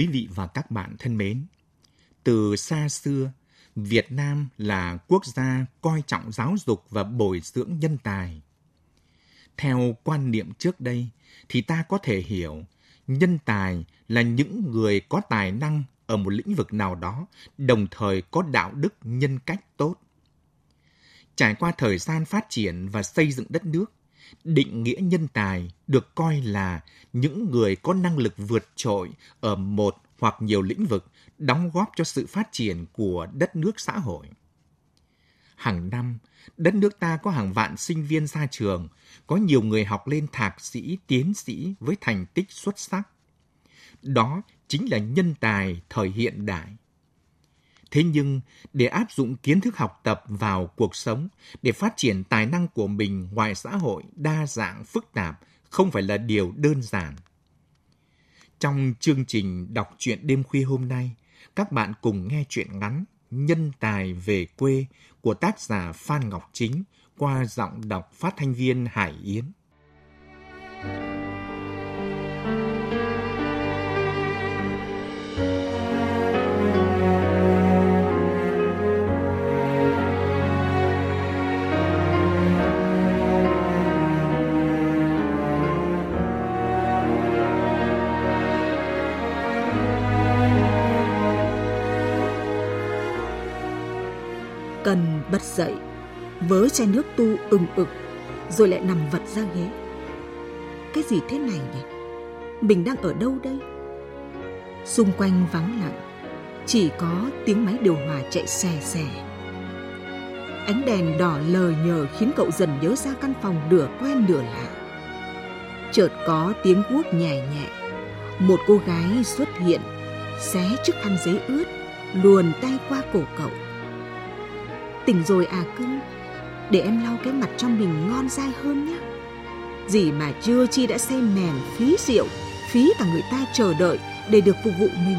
Quý vị và các bạn thân mến, từ xa xưa, Việt Nam là quốc gia coi trọng giáo dục và bồi dưỡng nhân tài. Theo quan niệm trước đây, thì ta có thể hiểu nhân tài là những người có tài năng ở một lĩnh vực nào đó, đồng thời có đạo đức nhân cách tốt. Trải qua thời gian phát triển và xây dựng đất nước, định nghĩa nhân tài được coi là những người có năng lực vượt trội ở một hoặc nhiều lĩnh vực đóng góp cho sự phát triển của đất nước xã hội. Hàng năm, đất nước ta có hàng vạn sinh viên ra trường, có nhiều người học lên thạc sĩ, tiến sĩ với thành tích xuất sắc. Đó chính là nhân tài thời hiện đại. Thế nhưng, để áp dụng kiến thức học tập vào cuộc sống, để phát triển tài năng của mình ngoài xã hội đa dạng phức tạp không phải là điều đơn giản. Trong chương trình đọc truyện đêm khuya hôm nay, các bạn cùng nghe truyện ngắn Nhân tài về quê của tác giả Phan Ngọc Chính qua giọng đọc phát thanh viên Hải Yến. Cần bật dậy, vớ chai nước tu ừng ực, rồi lại nằm vật ra ghế. Cái gì thế này nhỉ? Mình đang ở đâu đây? Xung quanh vắng lặng, chỉ có tiếng máy điều hòa chạy xè xè. Ánh đèn đỏ lờ nhờ khiến cậu dần nhớ ra căn phòng nửa quen nửa lạ. Chợt có tiếng guốc nhẹ nhẹ. Một cô gái xuất hiện, xé chiếc khăn giấy ướt, luồn tay qua cổ cậu. Tỉnh rồi à cưng, để em lau cái mặt cho mình ngon dai hơn nhé. Gì mà chưa chi đã xem mèn phí rượu, phí cả người ta chờ đợi để được phục vụ mình.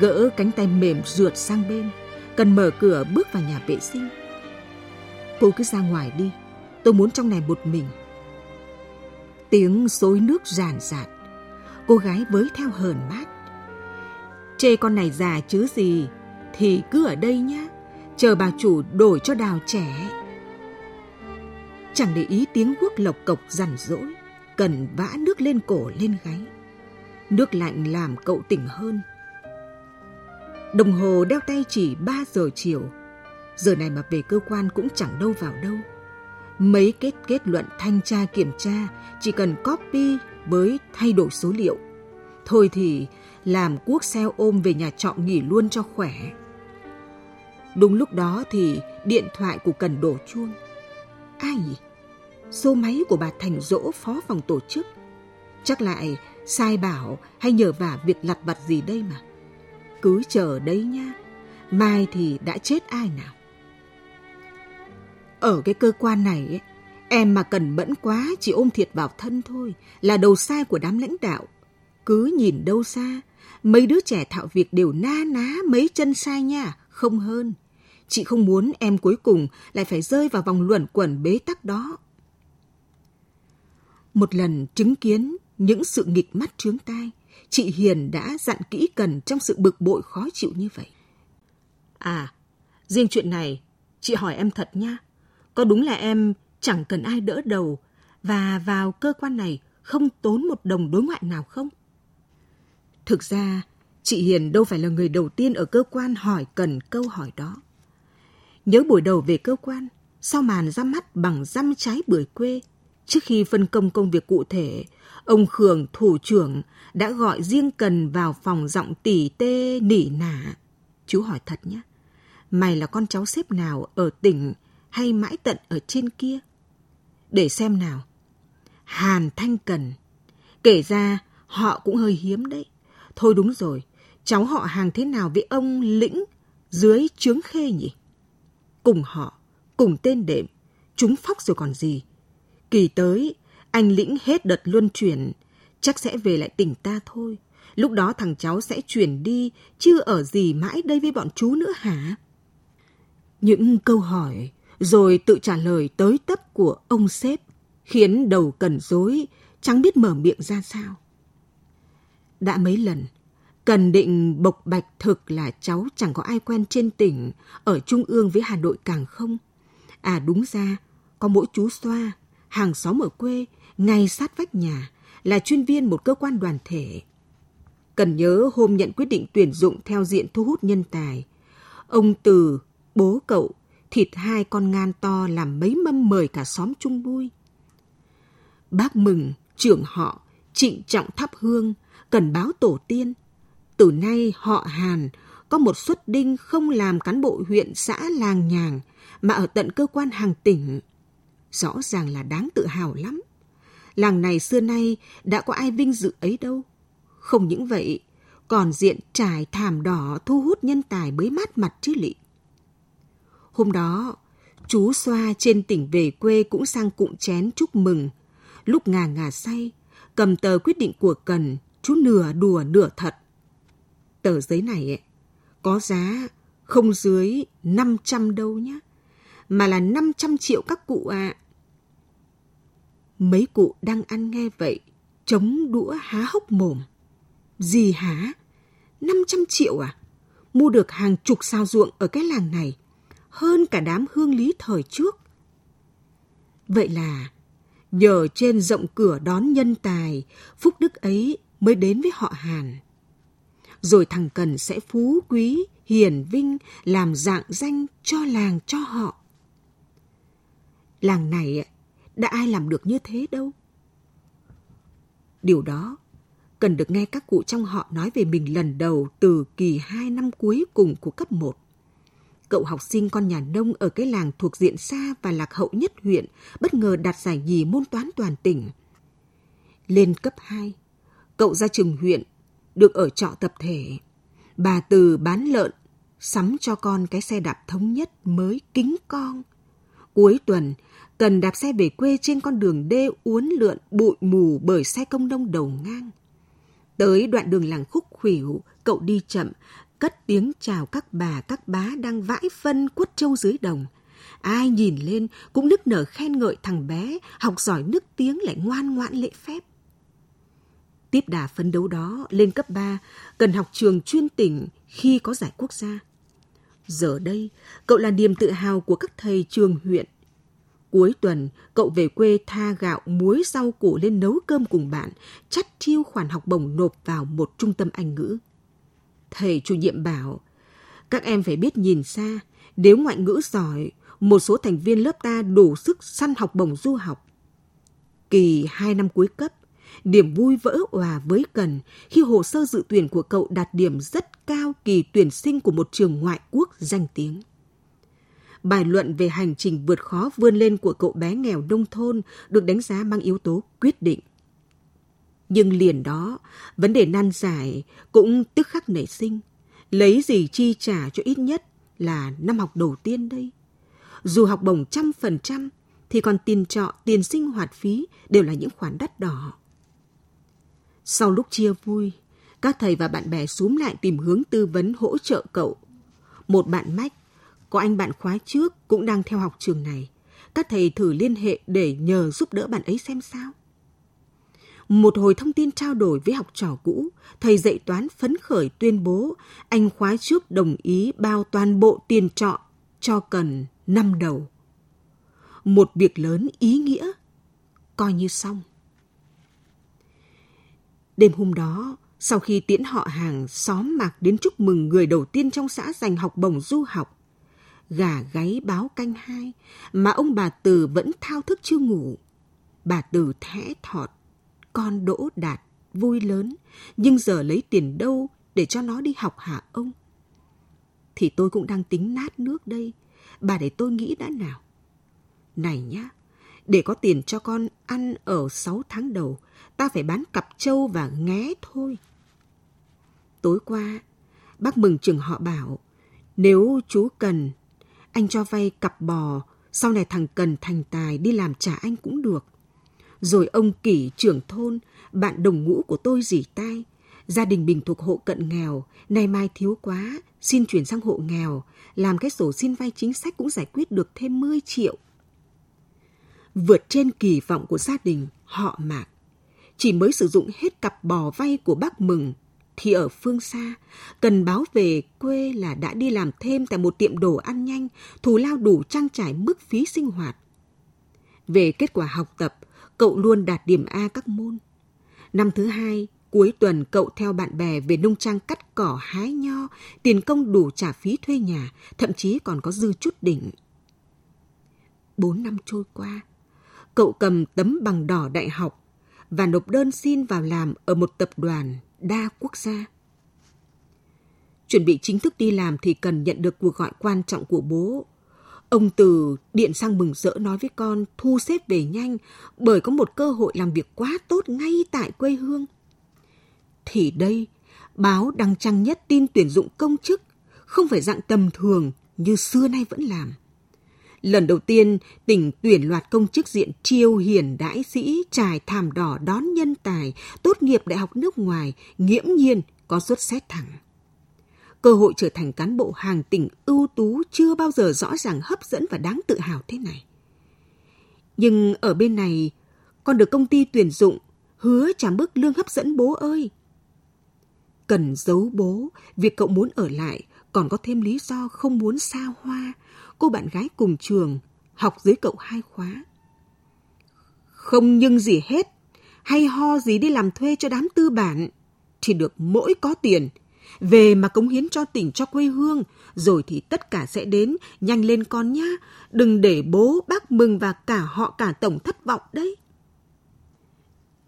Gỡ cánh tay mềm rượt sang bên, cần mở cửa bước vào nhà vệ sinh. Cô cứ ra ngoài đi, tôi muốn trong này một mình. Tiếng xối nước ràn rạt, cô gái với theo hờn mát. Chê con này già chứ gì, thì cứ ở đây nhá, chờ bà chủ đổi cho đào trẻ. Chẳng để ý tiếng quốc lộc cộc rằn rỗi, cần vã nước lên cổ lên gáy. Nước lạnh làm cậu tỉnh hơn. Đồng hồ đeo tay chỉ 3 giờ chiều. Giờ này mà về cơ quan cũng chẳng đâu vào đâu. Mấy kết kết luận thanh tra kiểm tra chỉ cần copy với thay đổi số liệu. Thôi thì làm cuốc xeo ôm về nhà trọ nghỉ luôn cho khỏe. Đúng lúc đó thì điện thoại của Cần đổ chuông. Ai nhỉ? Số máy của bà Thành Dỗ phó phòng tổ chức. Chắc lại sai bảo hay nhờ vả việc lặt vặt gì đây mà. Cứ chờ đấy nha. Mai thì đã chết ai nào. Ở cái cơ quan này ấy, em mà cần mẫn quá chỉ ôm thiệt vào thân thôi là đầu sai của đám lãnh đạo. Cứ nhìn đâu xa, mấy đứa trẻ thạo việc đều na ná mấy chân sai nha, không hơn. Chị không muốn em cuối cùng lại phải rơi vào vòng luẩn quẩn bế tắc đó. Một lần chứng kiến những sự nghịch mắt trướng tai, chị Hiền đã dặn kỹ cần trong sự bực bội khó chịu như vậy. À, riêng chuyện này, chị hỏi em thật nha. Có đúng là em chẳng cần ai đỡ đầu và vào cơ quan này không tốn một đồng đối ngoại nào không? Thực ra, chị Hiền đâu phải là người đầu tiên ở cơ quan hỏi cần câu hỏi đó. Nhớ buổi đầu về cơ quan, sau màn ra mắt bằng răm trái bưởi quê, trước khi phân công công việc cụ thể, ông Khường thủ trưởng đã gọi riêng Cần vào phòng giọng tỉ tê nỉ nả. Chú hỏi thật nhé, mày là con cháu xếp nào ở tỉnh hay mãi tận ở trên kia? Để xem nào. Hàn Thanh Cần. Kể ra, họ cũng hơi hiếm đấy. Thôi đúng rồi, cháu họ hàng thế nào với ông Lĩnh dưới trướng khê nhỉ? Cùng họ, cùng tên đệm, chúng phóc rồi còn gì. Kỳ tới, anh Lĩnh hết đợt luân chuyển, chắc sẽ về lại tỉnh ta thôi. Lúc đó thằng cháu sẽ chuyển đi, chứ ở gì mãi đây với bọn chú nữa hả? Những câu hỏi, rồi tự trả lời tới tấp của ông sếp, khiến đầu cần dối, chẳng biết mở miệng ra sao. Đã mấy lần, Cần định bộc bạch thực là cháu chẳng có ai quen trên tỉnh, ở Trung ương với Hà Nội càng không. À đúng ra, có mỗi chú Xoa, hàng xóm ở quê, ngay sát vách nhà, là chuyên viên một cơ quan đoàn thể. Cần nhớ hôm nhận quyết định tuyển dụng theo diện thu hút nhân tài. Ông Từ, bố cậu, thịt hai con ngan to làm mấy mâm mời cả xóm chung vui. Bác mừng, trưởng họ, trịnh trọng thắp hương, cần báo tổ tiên – từ nay họ Hàn có một xuất đinh không làm cán bộ huyện xã làng nhàng mà ở tận cơ quan hàng tỉnh. Rõ ràng là đáng tự hào lắm. Làng này xưa nay đã có ai vinh dự ấy đâu. Không những vậy, còn diện trải thảm đỏ thu hút nhân tài bới mát mặt chứ lị. Hôm đó, chú Xoa trên tỉnh về quê cũng sang cụm chén chúc mừng. Lúc ngà ngà say, cầm tờ quyết định của Cần, chú nửa đùa nửa thật tờ giấy này ấy, có giá không dưới 500 đâu nhá, mà là 500 triệu các cụ ạ. À. Mấy cụ đang ăn nghe vậy, chống đũa há hốc mồm. Gì hả? 500 triệu à? Mua được hàng chục sao ruộng ở cái làng này, hơn cả đám hương lý thời trước. Vậy là nhờ trên rộng cửa đón nhân tài, phúc đức ấy mới đến với họ Hàn rồi thằng Cần sẽ phú quý, hiền vinh, làm dạng danh cho làng cho họ. Làng này đã ai làm được như thế đâu. Điều đó cần được nghe các cụ trong họ nói về mình lần đầu từ kỳ hai năm cuối cùng của cấp 1. Cậu học sinh con nhà nông ở cái làng thuộc diện xa và lạc hậu nhất huyện bất ngờ đạt giải nhì môn toán toàn tỉnh. Lên cấp 2, cậu ra trường huyện được ở trọ tập thể. Bà Từ bán lợn, sắm cho con cái xe đạp thống nhất mới kính con. Cuối tuần, cần đạp xe về quê trên con đường đê uốn lượn bụi mù bởi xe công nông đầu ngang. Tới đoạn đường làng khúc khuỷu, cậu đi chậm, cất tiếng chào các bà các bá đang vãi phân quất trâu dưới đồng. Ai nhìn lên cũng nức nở khen ngợi thằng bé, học giỏi nức tiếng lại ngoan ngoãn lễ phép. Tiếp đà phấn đấu đó lên cấp 3, cần học trường chuyên tỉnh khi có giải quốc gia. Giờ đây, cậu là niềm tự hào của các thầy trường huyện. Cuối tuần, cậu về quê tha gạo muối rau củ lên nấu cơm cùng bạn, chắt chiêu khoản học bổng nộp vào một trung tâm Anh ngữ. Thầy chủ nhiệm bảo, các em phải biết nhìn xa, nếu ngoại ngữ giỏi, một số thành viên lớp ta đủ sức săn học bổng du học. Kỳ hai năm cuối cấp, Điểm vui vỡ hòa với Cần khi hồ sơ dự tuyển của cậu đạt điểm rất cao kỳ tuyển sinh của một trường ngoại quốc danh tiếng. Bài luận về hành trình vượt khó vươn lên của cậu bé nghèo nông thôn được đánh giá mang yếu tố quyết định. Nhưng liền đó, vấn đề nan giải cũng tức khắc nảy sinh. Lấy gì chi trả cho ít nhất là năm học đầu tiên đây? Dù học bổng trăm phần trăm, thì còn tiền trọ, tiền sinh hoạt phí đều là những khoản đắt đỏ. Sau lúc chia vui, các thầy và bạn bè xúm lại tìm hướng tư vấn hỗ trợ cậu. Một bạn mách, có anh bạn khóa trước cũng đang theo học trường này. Các thầy thử liên hệ để nhờ giúp đỡ bạn ấy xem sao. Một hồi thông tin trao đổi với học trò cũ, thầy dạy toán phấn khởi tuyên bố anh khóa trước đồng ý bao toàn bộ tiền trọ cho cần năm đầu. Một việc lớn ý nghĩa, coi như xong. Đêm hôm đó, sau khi tiễn họ hàng xóm mạc đến chúc mừng người đầu tiên trong xã giành học bổng du học, gà gáy báo canh hai, mà ông bà Từ vẫn thao thức chưa ngủ. Bà Từ thẽ thọt, con đỗ đạt, vui lớn, nhưng giờ lấy tiền đâu để cho nó đi học hả ông? Thì tôi cũng đang tính nát nước đây, bà để tôi nghĩ đã nào. Này nhá, để có tiền cho con ăn ở 6 tháng đầu, ta phải bán cặp trâu và nghé thôi. Tối qua, bác mừng trường họ bảo, nếu chú cần, anh cho vay cặp bò, sau này thằng cần thành tài đi làm trả anh cũng được. Rồi ông Kỷ trưởng thôn, bạn đồng ngũ của tôi dỉ tai, gia đình bình thuộc hộ cận nghèo, nay mai thiếu quá, xin chuyển sang hộ nghèo, làm cái sổ xin vay chính sách cũng giải quyết được thêm 10 triệu. Vượt trên kỳ vọng của gia đình, họ mạc. Chỉ mới sử dụng hết cặp bò vay của bác Mừng, thì ở phương xa, cần báo về quê là đã đi làm thêm tại một tiệm đồ ăn nhanh, thù lao đủ trang trải mức phí sinh hoạt. Về kết quả học tập, cậu luôn đạt điểm A các môn. Năm thứ hai, cuối tuần cậu theo bạn bè về nông trang cắt cỏ hái nho, tiền công đủ trả phí thuê nhà, thậm chí còn có dư chút đỉnh. Bốn năm trôi qua, cậu cầm tấm bằng đỏ đại học và nộp đơn xin vào làm ở một tập đoàn đa quốc gia. Chuẩn bị chính thức đi làm thì cần nhận được cuộc gọi quan trọng của bố. Ông Từ điện sang mừng rỡ nói với con thu xếp về nhanh bởi có một cơ hội làm việc quá tốt ngay tại quê hương. Thì đây, báo đăng trang nhất tin tuyển dụng công chức, không phải dạng tầm thường như xưa nay vẫn làm. Lần đầu tiên, tỉnh tuyển loạt công chức diện chiêu hiền đãi sĩ trải thảm đỏ đón nhân tài, tốt nghiệp đại học nước ngoài, nghiễm nhiên có xuất xét thẳng. Cơ hội trở thành cán bộ hàng tỉnh ưu tú chưa bao giờ rõ ràng hấp dẫn và đáng tự hào thế này. Nhưng ở bên này, còn được công ty tuyển dụng, hứa trả mức lương hấp dẫn bố ơi. Cần giấu bố, việc cậu muốn ở lại còn có thêm lý do không muốn xa hoa, cô bạn gái cùng trường, học dưới cậu hai khóa. Không nhưng gì hết, hay ho gì đi làm thuê cho đám tư bản, thì được mỗi có tiền, về mà cống hiến cho tỉnh cho quê hương, rồi thì tất cả sẽ đến, nhanh lên con nhá, đừng để bố, bác mừng và cả họ cả tổng thất vọng đấy.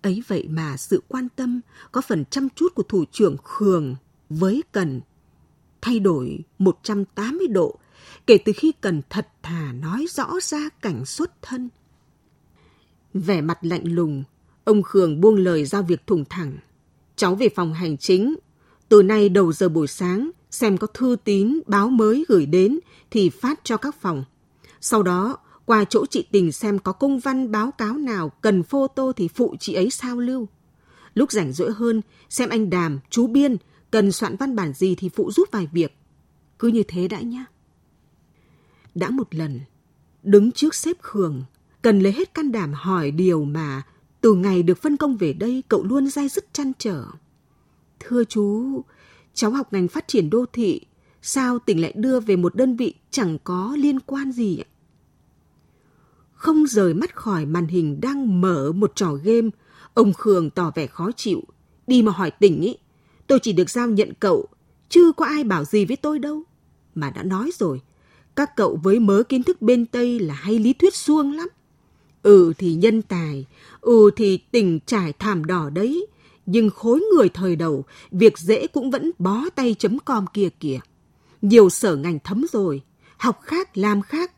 Ấy vậy mà sự quan tâm, có phần chăm chút của thủ trưởng Khường với Cần thay đổi 180 độ kể từ khi cần thật thà nói rõ ra cảnh xuất thân. Vẻ mặt lạnh lùng, ông Khương buông lời giao việc thủng thẳng. Cháu về phòng hành chính, từ nay đầu giờ buổi sáng xem có thư tín báo mới gửi đến thì phát cho các phòng. Sau đó qua chỗ chị Tình xem có công văn báo cáo nào cần photo thì phụ chị ấy sao lưu. Lúc rảnh rỗi hơn, xem anh Đàm, chú Biên cần soạn văn bản gì thì phụ giúp vài việc. Cứ như thế đã nhá. Đã một lần, đứng trước xếp Khường, cần lấy hết can đảm hỏi điều mà từ ngày được phân công về đây cậu luôn dai dứt chăn trở. Thưa chú, cháu học ngành phát triển đô thị, sao tỉnh lại đưa về một đơn vị chẳng có liên quan gì ạ? Không rời mắt khỏi màn hình đang mở một trò game, ông Khương tỏ vẻ khó chịu. Đi mà hỏi tỉnh ý, tôi chỉ được giao nhận cậu, chứ có ai bảo gì với tôi đâu. Mà đã nói rồi, các cậu với mớ kiến thức bên Tây là hay lý thuyết suông lắm. Ừ thì nhân tài, ừ thì tình trải thảm đỏ đấy, nhưng khối người thời đầu, việc dễ cũng vẫn bó tay chấm com kia kìa. Nhiều sở ngành thấm rồi, học khác làm khác.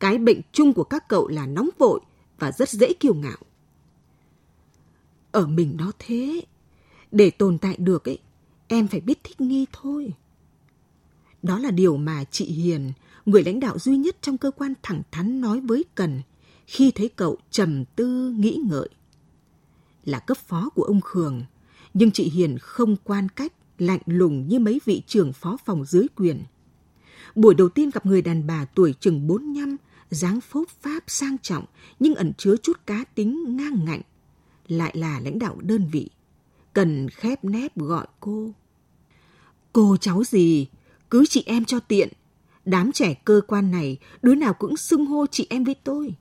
Cái bệnh chung của các cậu là nóng vội và rất dễ kiêu ngạo. Ở mình nó thế, để tồn tại được ấy, em phải biết thích nghi thôi. Đó là điều mà chị Hiền, người lãnh đạo duy nhất trong cơ quan thẳng thắn nói với Cần khi thấy cậu trầm tư nghĩ ngợi. Là cấp phó của ông Khường, nhưng chị Hiền không quan cách, lạnh lùng như mấy vị trưởng phó phòng dưới quyền. Buổi đầu tiên gặp người đàn bà tuổi chừng 45, dáng phốp pháp sang trọng nhưng ẩn chứa chút cá tính ngang ngạnh, lại là lãnh đạo đơn vị. Cần khép nép gọi cô. Cô cháu gì, cứ chị em cho tiện, Đám trẻ cơ quan này, đứa nào cũng xưng hô chị em với tôi.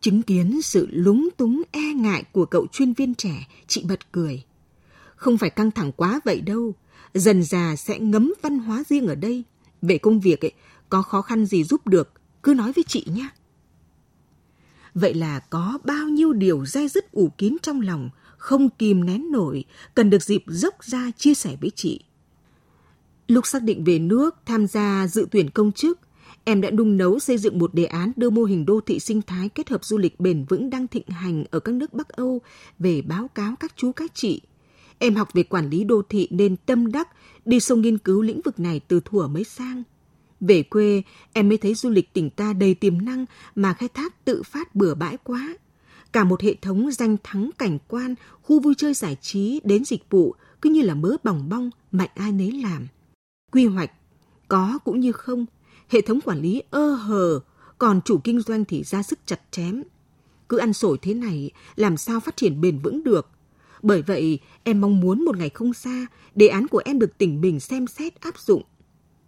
Chứng kiến sự lúng túng e ngại của cậu chuyên viên trẻ, chị bật cười. Không phải căng thẳng quá vậy đâu, dần già sẽ ngấm văn hóa riêng ở đây. Về công việc ấy, Có khó khăn gì giúp được, cứ nói với chị nhé. Vậy là có bao nhiêu điều dai dứt ủ kín trong lòng, không kìm nén nổi, cần được dịp dốc ra chia sẻ với chị. Lúc xác định về nước tham gia dự tuyển công chức, em đã đung nấu xây dựng một đề án đưa mô hình đô thị sinh thái kết hợp du lịch bền vững đang thịnh hành ở các nước Bắc Âu về báo cáo các chú các chị. Em học về quản lý đô thị nên tâm đắc đi sâu nghiên cứu lĩnh vực này từ thuở mới sang. Về quê, em mới thấy du lịch tỉnh ta đầy tiềm năng mà khai thác tự phát bừa bãi quá. Cả một hệ thống danh thắng cảnh quan, khu vui chơi giải trí đến dịch vụ cứ như là mớ bỏng bong, mạnh ai nấy làm. Quy hoạch, có cũng như không, hệ thống quản lý ơ hờ, còn chủ kinh doanh thì ra sức chặt chém. Cứ ăn sổi thế này, làm sao phát triển bền vững được? Bởi vậy, em mong muốn một ngày không xa, đề án của em được tỉnh mình xem xét áp dụng.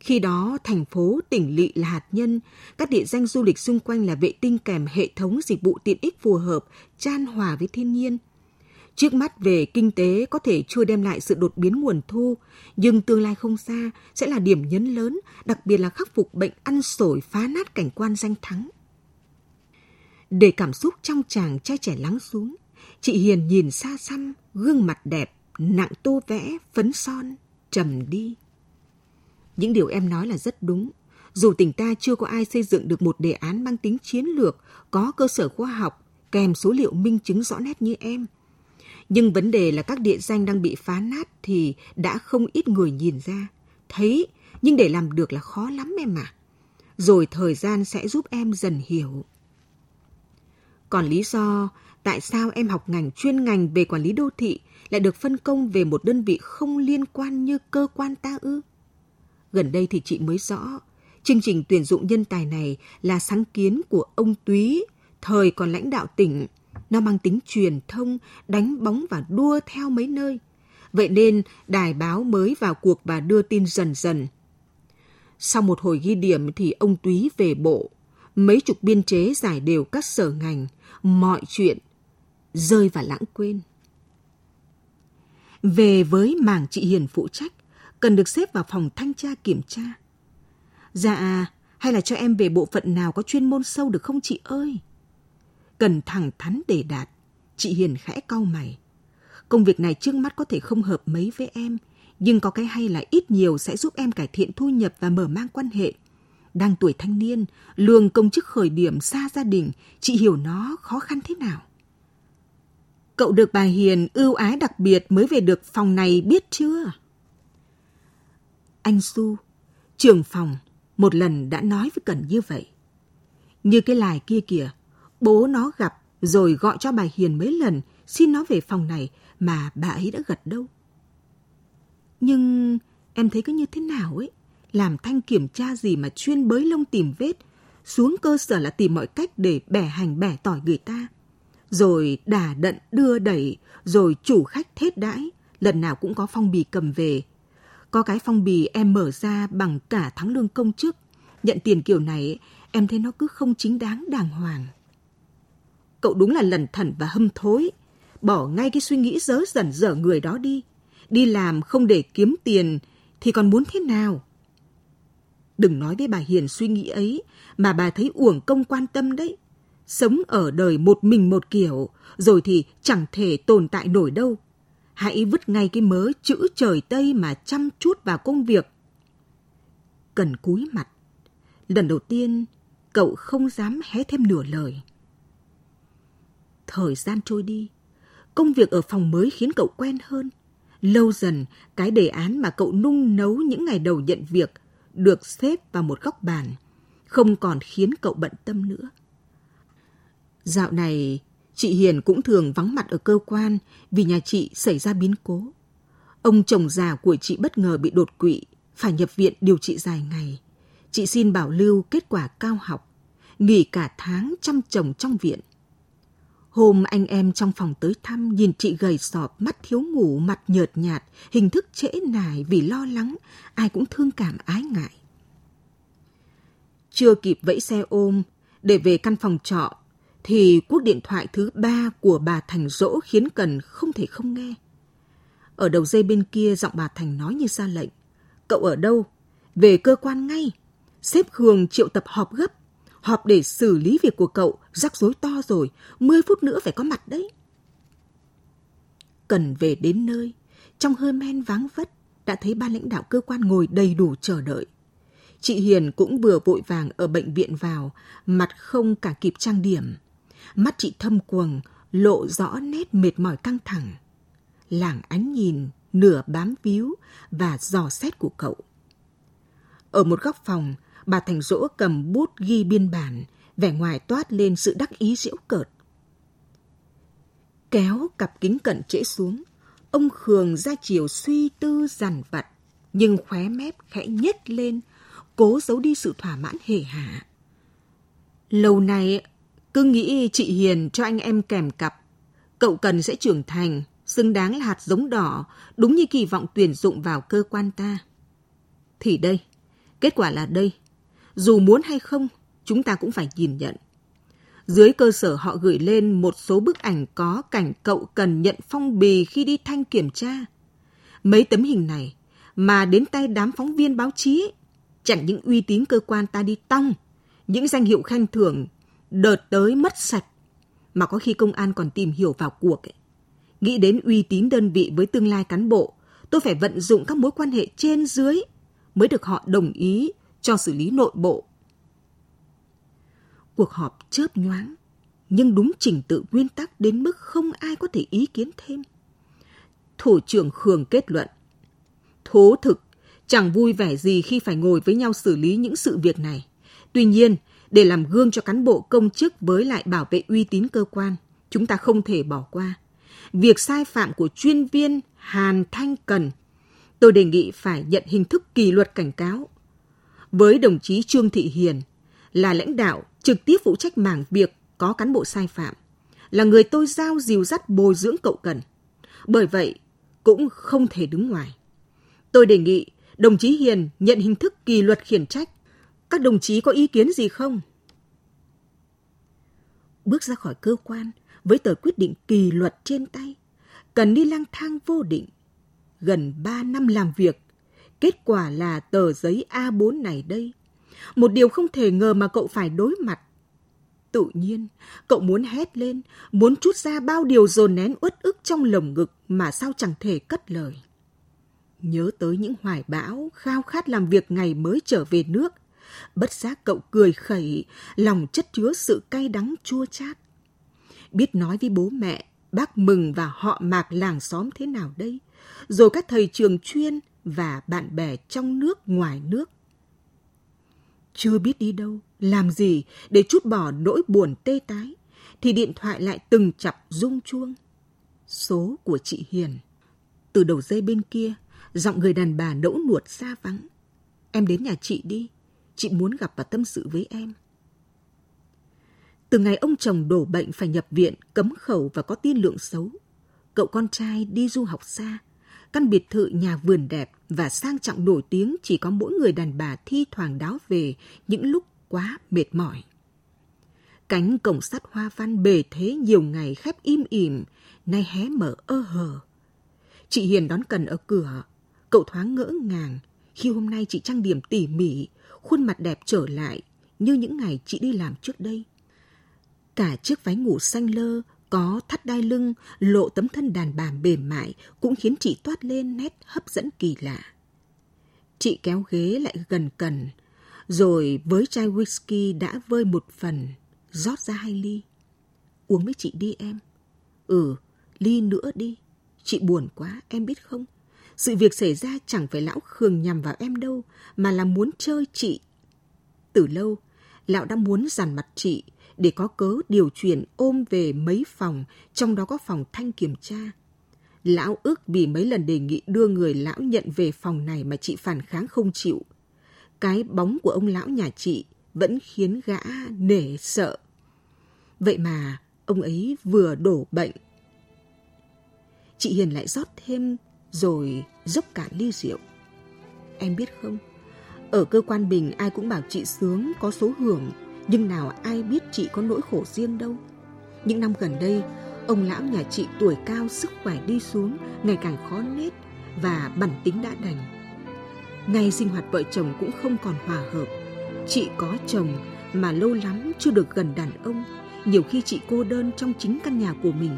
Khi đó, thành phố, tỉnh lỵ là hạt nhân, các địa danh du lịch xung quanh là vệ tinh kèm hệ thống dịch vụ tiện ích phù hợp, chan hòa với thiên nhiên. Trước mắt về kinh tế có thể chưa đem lại sự đột biến nguồn thu, nhưng tương lai không xa sẽ là điểm nhấn lớn, đặc biệt là khắc phục bệnh ăn sổi phá nát cảnh quan danh thắng. Để cảm xúc trong chàng trai trẻ lắng xuống, chị Hiền nhìn xa xăm, gương mặt đẹp, nặng tô vẽ, phấn son, trầm đi. Những điều em nói là rất đúng. Dù tỉnh ta chưa có ai xây dựng được một đề án mang tính chiến lược, có cơ sở khoa học, kèm số liệu minh chứng rõ nét như em. Nhưng vấn đề là các địa danh đang bị phá nát thì đã không ít người nhìn ra. Thấy, nhưng để làm được là khó lắm em ạ. À. Rồi thời gian sẽ giúp em dần hiểu. Còn lý do tại sao em học ngành chuyên ngành về quản lý đô thị lại được phân công về một đơn vị không liên quan như cơ quan ta ư? Gần đây thì chị mới rõ, chương trình tuyển dụng nhân tài này là sáng kiến của ông Túy, thời còn lãnh đạo tỉnh. Nó mang tính truyền thông, đánh bóng và đua theo mấy nơi. Vậy nên đài báo mới vào cuộc và đưa tin dần dần. Sau một hồi ghi điểm thì ông Túy về bộ, mấy chục biên chế giải đều các sở ngành, mọi chuyện rơi vào lãng quên. Về với mảng chị Hiền phụ trách, cần được xếp vào phòng thanh tra kiểm tra. Dạ, hay là cho em về bộ phận nào có chuyên môn sâu được không chị ơi? Cần thẳng thắn để đạt, chị Hiền khẽ cau mày. Công việc này trước mắt có thể không hợp mấy với em, nhưng có cái hay là ít nhiều sẽ giúp em cải thiện thu nhập và mở mang quan hệ. Đang tuổi thanh niên, lương công chức khởi điểm xa gia đình, chị hiểu nó khó khăn thế nào. Cậu được bà Hiền ưu ái đặc biệt mới về được phòng này biết chưa? Anh Su, trưởng phòng, một lần đã nói với Cần như vậy. Như cái lài kia kìa, bố nó gặp rồi gọi cho bà Hiền mấy lần xin nó về phòng này mà bà ấy đã gật đâu. Nhưng em thấy cứ như thế nào ấy, làm thanh kiểm tra gì mà chuyên bới lông tìm vết, xuống cơ sở là tìm mọi cách để bẻ hành bẻ tỏi người ta. Rồi đà đận đưa đẩy, rồi chủ khách thết đãi, lần nào cũng có phong bì cầm về, có cái phong bì em mở ra bằng cả tháng lương công chức. Nhận tiền kiểu này, em thấy nó cứ không chính đáng đàng hoàng. Cậu đúng là lẩn thần và hâm thối. Bỏ ngay cái suy nghĩ dớ dần dở người đó đi. Đi làm không để kiếm tiền thì còn muốn thế nào? Đừng nói với bà Hiền suy nghĩ ấy mà bà thấy uổng công quan tâm đấy. Sống ở đời một mình một kiểu, rồi thì chẳng thể tồn tại nổi đâu hãy vứt ngay cái mớ chữ trời Tây mà chăm chút vào công việc. Cần cúi mặt. Lần đầu tiên, cậu không dám hé thêm nửa lời. Thời gian trôi đi, công việc ở phòng mới khiến cậu quen hơn. Lâu dần, cái đề án mà cậu nung nấu những ngày đầu nhận việc được xếp vào một góc bàn, không còn khiến cậu bận tâm nữa. Dạo này, Chị Hiền cũng thường vắng mặt ở cơ quan vì nhà chị xảy ra biến cố. Ông chồng già của chị bất ngờ bị đột quỵ, phải nhập viện điều trị dài ngày. Chị xin bảo lưu kết quả cao học, nghỉ cả tháng chăm chồng trong viện. Hôm anh em trong phòng tới thăm nhìn chị gầy sọp, mắt thiếu ngủ, mặt nhợt nhạt, hình thức trễ nải vì lo lắng, ai cũng thương cảm ái ngại. Chưa kịp vẫy xe ôm, để về căn phòng trọ thì cuộc điện thoại thứ ba của bà Thành dỗ khiến Cần không thể không nghe. Ở đầu dây bên kia giọng bà Thành nói như ra lệnh. Cậu ở đâu? Về cơ quan ngay. Sếp Khương triệu tập họp gấp. Họp để xử lý việc của cậu, rắc rối to rồi, 10 phút nữa phải có mặt đấy. Cần về đến nơi, trong hơi men vắng vất, đã thấy ba lãnh đạo cơ quan ngồi đầy đủ chờ đợi. Chị Hiền cũng vừa vội vàng ở bệnh viện vào, mặt không cả kịp trang điểm. Mắt chị thâm quầng, lộ rõ nét mệt mỏi căng thẳng. Làng ánh nhìn, nửa bám víu và dò xét của cậu. Ở một góc phòng, bà Thành Dỗ cầm bút ghi biên bản, vẻ ngoài toát lên sự đắc ý giễu cợt. Kéo cặp kính cận trễ xuống, ông Khường ra chiều suy tư dằn vặt, nhưng khóe mép khẽ nhếch lên, cố giấu đi sự thỏa mãn hề hạ. Lâu nay, cứ nghĩ chị Hiền cho anh em kèm cặp, cậu cần sẽ trưởng thành, xứng đáng là hạt giống đỏ, đúng như kỳ vọng tuyển dụng vào cơ quan ta. Thì đây, kết quả là đây. Dù muốn hay không, chúng ta cũng phải nhìn nhận. Dưới cơ sở họ gửi lên một số bức ảnh có cảnh cậu cần nhận phong bì khi đi thanh kiểm tra. Mấy tấm hình này mà đến tay đám phóng viên báo chí, chẳng những uy tín cơ quan ta đi tăng, những danh hiệu khen thưởng đợt tới mất sạch, mà có khi công an còn tìm hiểu vào cuộc. Ấy. Nghĩ đến uy tín đơn vị với tương lai cán bộ, tôi phải vận dụng các mối quan hệ trên dưới mới được họ đồng ý cho xử lý nội bộ. Cuộc họp chớp nhoáng, nhưng đúng trình tự nguyên tắc đến mức không ai có thể ý kiến thêm. Thủ trưởng Khương kết luận, thố thực, chẳng vui vẻ gì khi phải ngồi với nhau xử lý những sự việc này. Tuy nhiên, để làm gương cho cán bộ công chức với lại bảo vệ uy tín cơ quan, chúng ta không thể bỏ qua. Việc sai phạm của chuyên viên Hàn Thanh Cần, tôi đề nghị phải nhận hình thức kỷ luật cảnh cáo. Với đồng chí Trương Thị Hiền, là lãnh đạo trực tiếp phụ trách mảng việc có cán bộ sai phạm, là người tôi giao dìu dắt bồi dưỡng cậu cần. Bởi vậy, cũng không thể đứng ngoài. Tôi đề nghị đồng chí Hiền nhận hình thức kỷ luật khiển trách. Các đồng chí có ý kiến gì không? Bước ra khỏi cơ quan với tờ quyết định kỳ luật trên tay, cần đi lang thang vô định. Gần 3 năm làm việc, kết quả là tờ giấy A4 này đây. Một điều không thể ngờ mà cậu phải đối mặt. Tự nhiên, cậu muốn hét lên, muốn chút ra bao điều dồn nén uất ức trong lồng ngực mà sao chẳng thể cất lời. Nhớ tới những hoài bão, khao khát làm việc ngày mới trở về nước. Bất giác cậu cười khẩy, lòng chất chứa sự cay đắng chua chát. Biết nói với bố mẹ, bác mừng và họ mạc làng xóm thế nào đây? Rồi các thầy trường chuyên và bạn bè trong nước ngoài nước. Chưa biết đi đâu, làm gì để chút bỏ nỗi buồn tê tái, thì điện thoại lại từng chập rung chuông. Số của chị Hiền. Từ đầu dây bên kia, giọng người đàn bà nẫu nuột xa vắng. Em đến nhà chị đi, chị muốn gặp và tâm sự với em. Từ ngày ông chồng đổ bệnh phải nhập viện, cấm khẩu và có tiên lượng xấu, cậu con trai đi du học xa, căn biệt thự nhà vườn đẹp và sang trọng nổi tiếng chỉ có mỗi người đàn bà thi thoảng đáo về những lúc quá mệt mỏi. Cánh cổng sắt hoa văn bề thế nhiều ngày khép im ỉm, nay hé mở ơ hờ. Chị Hiền đón cần ở cửa, cậu thoáng ngỡ ngàng khi hôm nay chị trang điểm tỉ mỉ, khuôn mặt đẹp trở lại như những ngày chị đi làm trước đây. Cả chiếc váy ngủ xanh lơ có thắt đai lưng, lộ tấm thân đàn bà mềm mại cũng khiến chị toát lên nét hấp dẫn kỳ lạ. Chị kéo ghế lại gần cần, rồi với chai whisky đã vơi một phần, rót ra hai ly. Uống với chị đi em. Ừ, ly nữa đi. Chị buồn quá, em biết không? Sự việc xảy ra chẳng phải lão Khương nhằm vào em đâu, mà là muốn chơi chị. Từ lâu, lão đã muốn dằn mặt chị, để có cớ điều chuyển ôm về mấy phòng, trong đó có phòng thanh kiểm tra. Lão ước vì mấy lần đề nghị đưa người lão nhận về phòng này mà chị phản kháng không chịu. Cái bóng của ông lão nhà chị vẫn khiến gã nể sợ. Vậy mà ông ấy vừa đổ bệnh. Chị Hiền lại rót thêm rồi dốc cả ly rượu. Em biết không, ở cơ quan Bình ai cũng bảo chị sướng có số hưởng nhưng nào ai biết chị có nỗi khổ riêng đâu. Những năm gần đây, ông lão nhà chị tuổi cao sức khỏe đi xuống, ngày càng khó nết và bản tính đã đành. Ngày sinh hoạt vợ chồng cũng không còn hòa hợp. Chị có chồng mà lâu lắm chưa được gần đàn ông, nhiều khi chị cô đơn trong chính căn nhà của mình.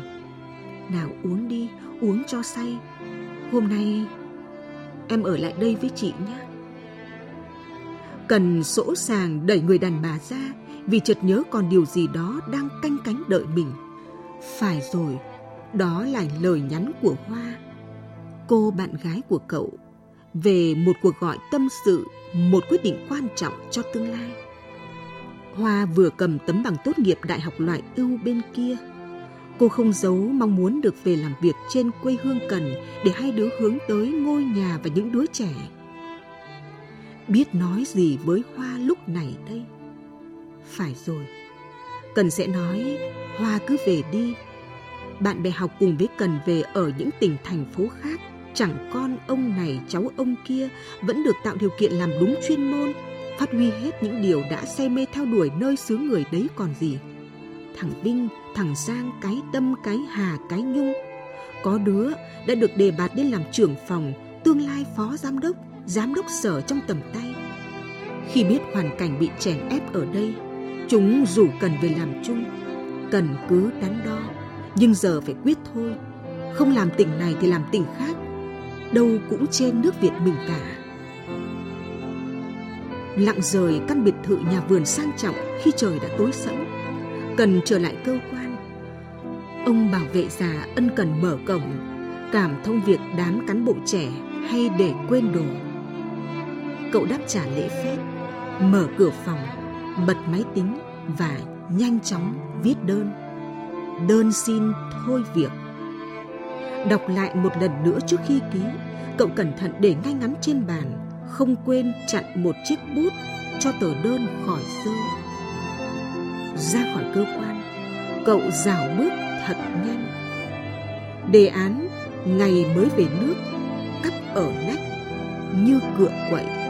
Nào uống đi, uống cho say. Hôm nay em ở lại đây với chị nhé. Cần sỗ sàng đẩy người đàn bà ra vì chợt nhớ còn điều gì đó đang canh cánh đợi mình. Phải rồi, đó là lời nhắn của Hoa, cô bạn gái của cậu, về một cuộc gọi tâm sự, một quyết định quan trọng cho tương lai. Hoa vừa cầm tấm bằng tốt nghiệp đại học loại ưu bên kia. Cô không giấu mong muốn được về làm việc trên quê hương Cần để hai đứa hướng tới ngôi nhà và những đứa trẻ. Biết nói gì với Hoa lúc này đây? Phải rồi, Cần sẽ nói Hoa cứ về đi. Bạn bè học cùng với Cần về ở những tỉnh thành phố khác chẳng con ông này cháu ông kia vẫn được tạo điều kiện làm đúng chuyên môn phát huy hết những điều đã say mê theo đuổi nơi xứ người đấy còn gì thằng Vinh, thằng Giang, cái Tâm, cái Hà, cái Nhung. Có đứa đã được đề bạt lên làm trưởng phòng, tương lai phó giám đốc, giám đốc sở trong tầm tay. Khi biết hoàn cảnh bị chèn ép ở đây, chúng rủ Cần về làm chung. Cần cứ đắn đo, nhưng giờ phải quyết thôi. Không làm tỉnh này thì làm tỉnh khác. Đâu cũng trên nước Việt mình cả lặng rời căn biệt thự nhà vườn sang trọng khi trời đã tối sẫm cần trở lại cơ quan. Ông bảo vệ già ân cần mở cổng, cảm thông việc đám cán bộ trẻ hay để quên đồ. Cậu đáp trả lễ phép, mở cửa phòng, bật máy tính và nhanh chóng viết đơn. Đơn xin thôi việc. Đọc lại một lần nữa trước khi ký, cậu cẩn thận để ngay ngắn trên bàn, không quên chặn một chiếc bút cho tờ đơn khỏi rơi. Ra khỏi cơ quan, cậu rảo bước thật nhanh. Đề án ngày mới về nước tấp ở nách như cựa quậy.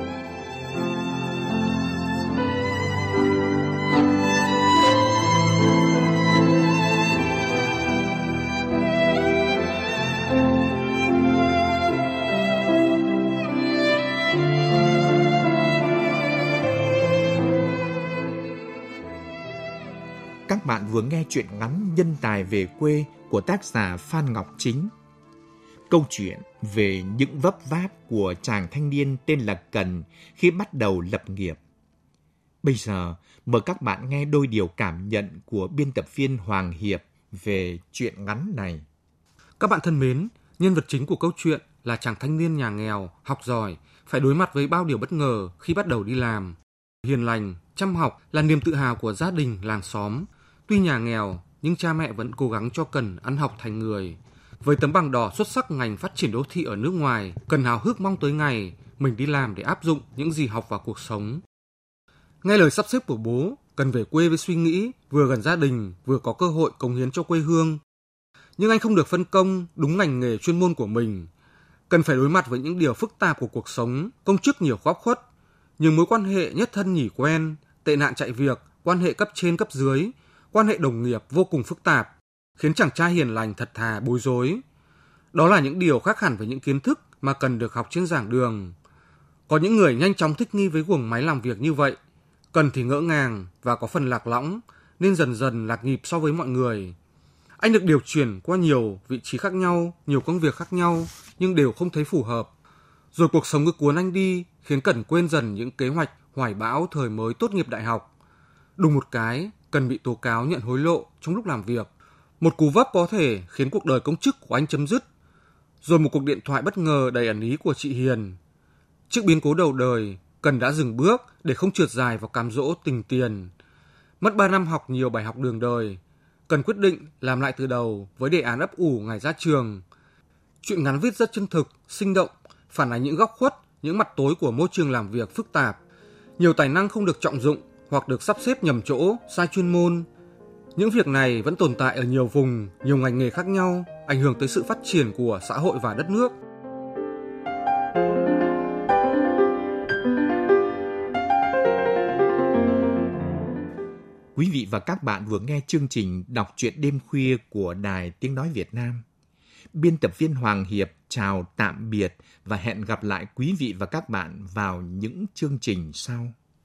Vừa nghe chuyện ngắn Nhân tài về quê của tác giả Phan Ngọc Chính. Câu chuyện về những vấp váp của chàng thanh niên tên là Cần khi bắt đầu lập nghiệp. Bây giờ, mời các bạn nghe đôi điều cảm nhận của biên tập viên Hoàng Hiệp về chuyện ngắn này. Các bạn thân mến, nhân vật chính của câu chuyện là chàng thanh niên nhà nghèo, học giỏi, phải đối mặt với bao điều bất ngờ khi bắt đầu đi làm. Hiền lành, chăm học là niềm tự hào của gia đình, làng xóm. Tuy nhà nghèo, nhưng cha mẹ vẫn cố gắng cho Cần ăn học thành người. Với tấm bằng đỏ xuất sắc ngành phát triển đô thị ở nước ngoài, Cần hào hức mong tới ngày mình đi làm để áp dụng những gì học vào cuộc sống. Nghe lời sắp xếp của bố, Cần về quê với suy nghĩ vừa gần gia đình, vừa có cơ hội cống hiến cho quê hương. Nhưng anh không được phân công đúng ngành nghề chuyên môn của mình. Cần phải đối mặt với những điều phức tạp của cuộc sống, công chức nhiều góc khuất, những mối quan hệ nhất thân nhỉ quen, tệ nạn chạy việc, quan hệ cấp trên cấp dưới, quan hệ đồng nghiệp vô cùng phức tạp, khiến chàng trai hiền lành thật thà bối rối. Đó là những điều khác hẳn với những kiến thức mà cần được học trên giảng đường. Có những người nhanh chóng thích nghi với guồng máy làm việc như vậy, cần thì ngỡ ngàng và có phần lạc lõng, nên dần dần lạc nhịp so với mọi người. Anh được điều chuyển qua nhiều vị trí khác nhau, nhiều công việc khác nhau, nhưng đều không thấy phù hợp. Rồi cuộc sống cứ cuốn anh đi, khiến Cẩn quên dần những kế hoạch hoài bão thời mới tốt nghiệp đại học. Đùng một cái, Cần bị tố cáo nhận hối lộ trong lúc làm việc. Một cú vấp có thể khiến cuộc đời công chức của anh chấm dứt. Rồi một cuộc điện thoại bất ngờ đầy ẩn ý của chị Hiền. Trước biến cố đầu đời, Cần đã dừng bước để không trượt dài vào cám dỗ tình tiền. Mất 3 năm học nhiều bài học đường đời, Cần quyết định làm lại từ đầu với đề án ấp ủ ngày ra trường. Chuyện ngắn viết rất chân thực, sinh động, phản ánh những góc khuất, những mặt tối của môi trường làm việc phức tạp. Nhiều tài năng không được trọng dụng hoặc được sắp xếp nhầm chỗ, sai chuyên môn. Những việc này vẫn tồn tại ở nhiều vùng, nhiều ngành nghề khác nhau, ảnh hưởng tới sự phát triển của xã hội và đất nước. Quý vị và các bạn vừa nghe chương trình đọc truyện đêm khuya của Đài Tiếng Nói Việt Nam. Biên tập viên Hoàng Hiệp chào tạm biệt và hẹn gặp lại quý vị và các bạn vào những chương trình sau.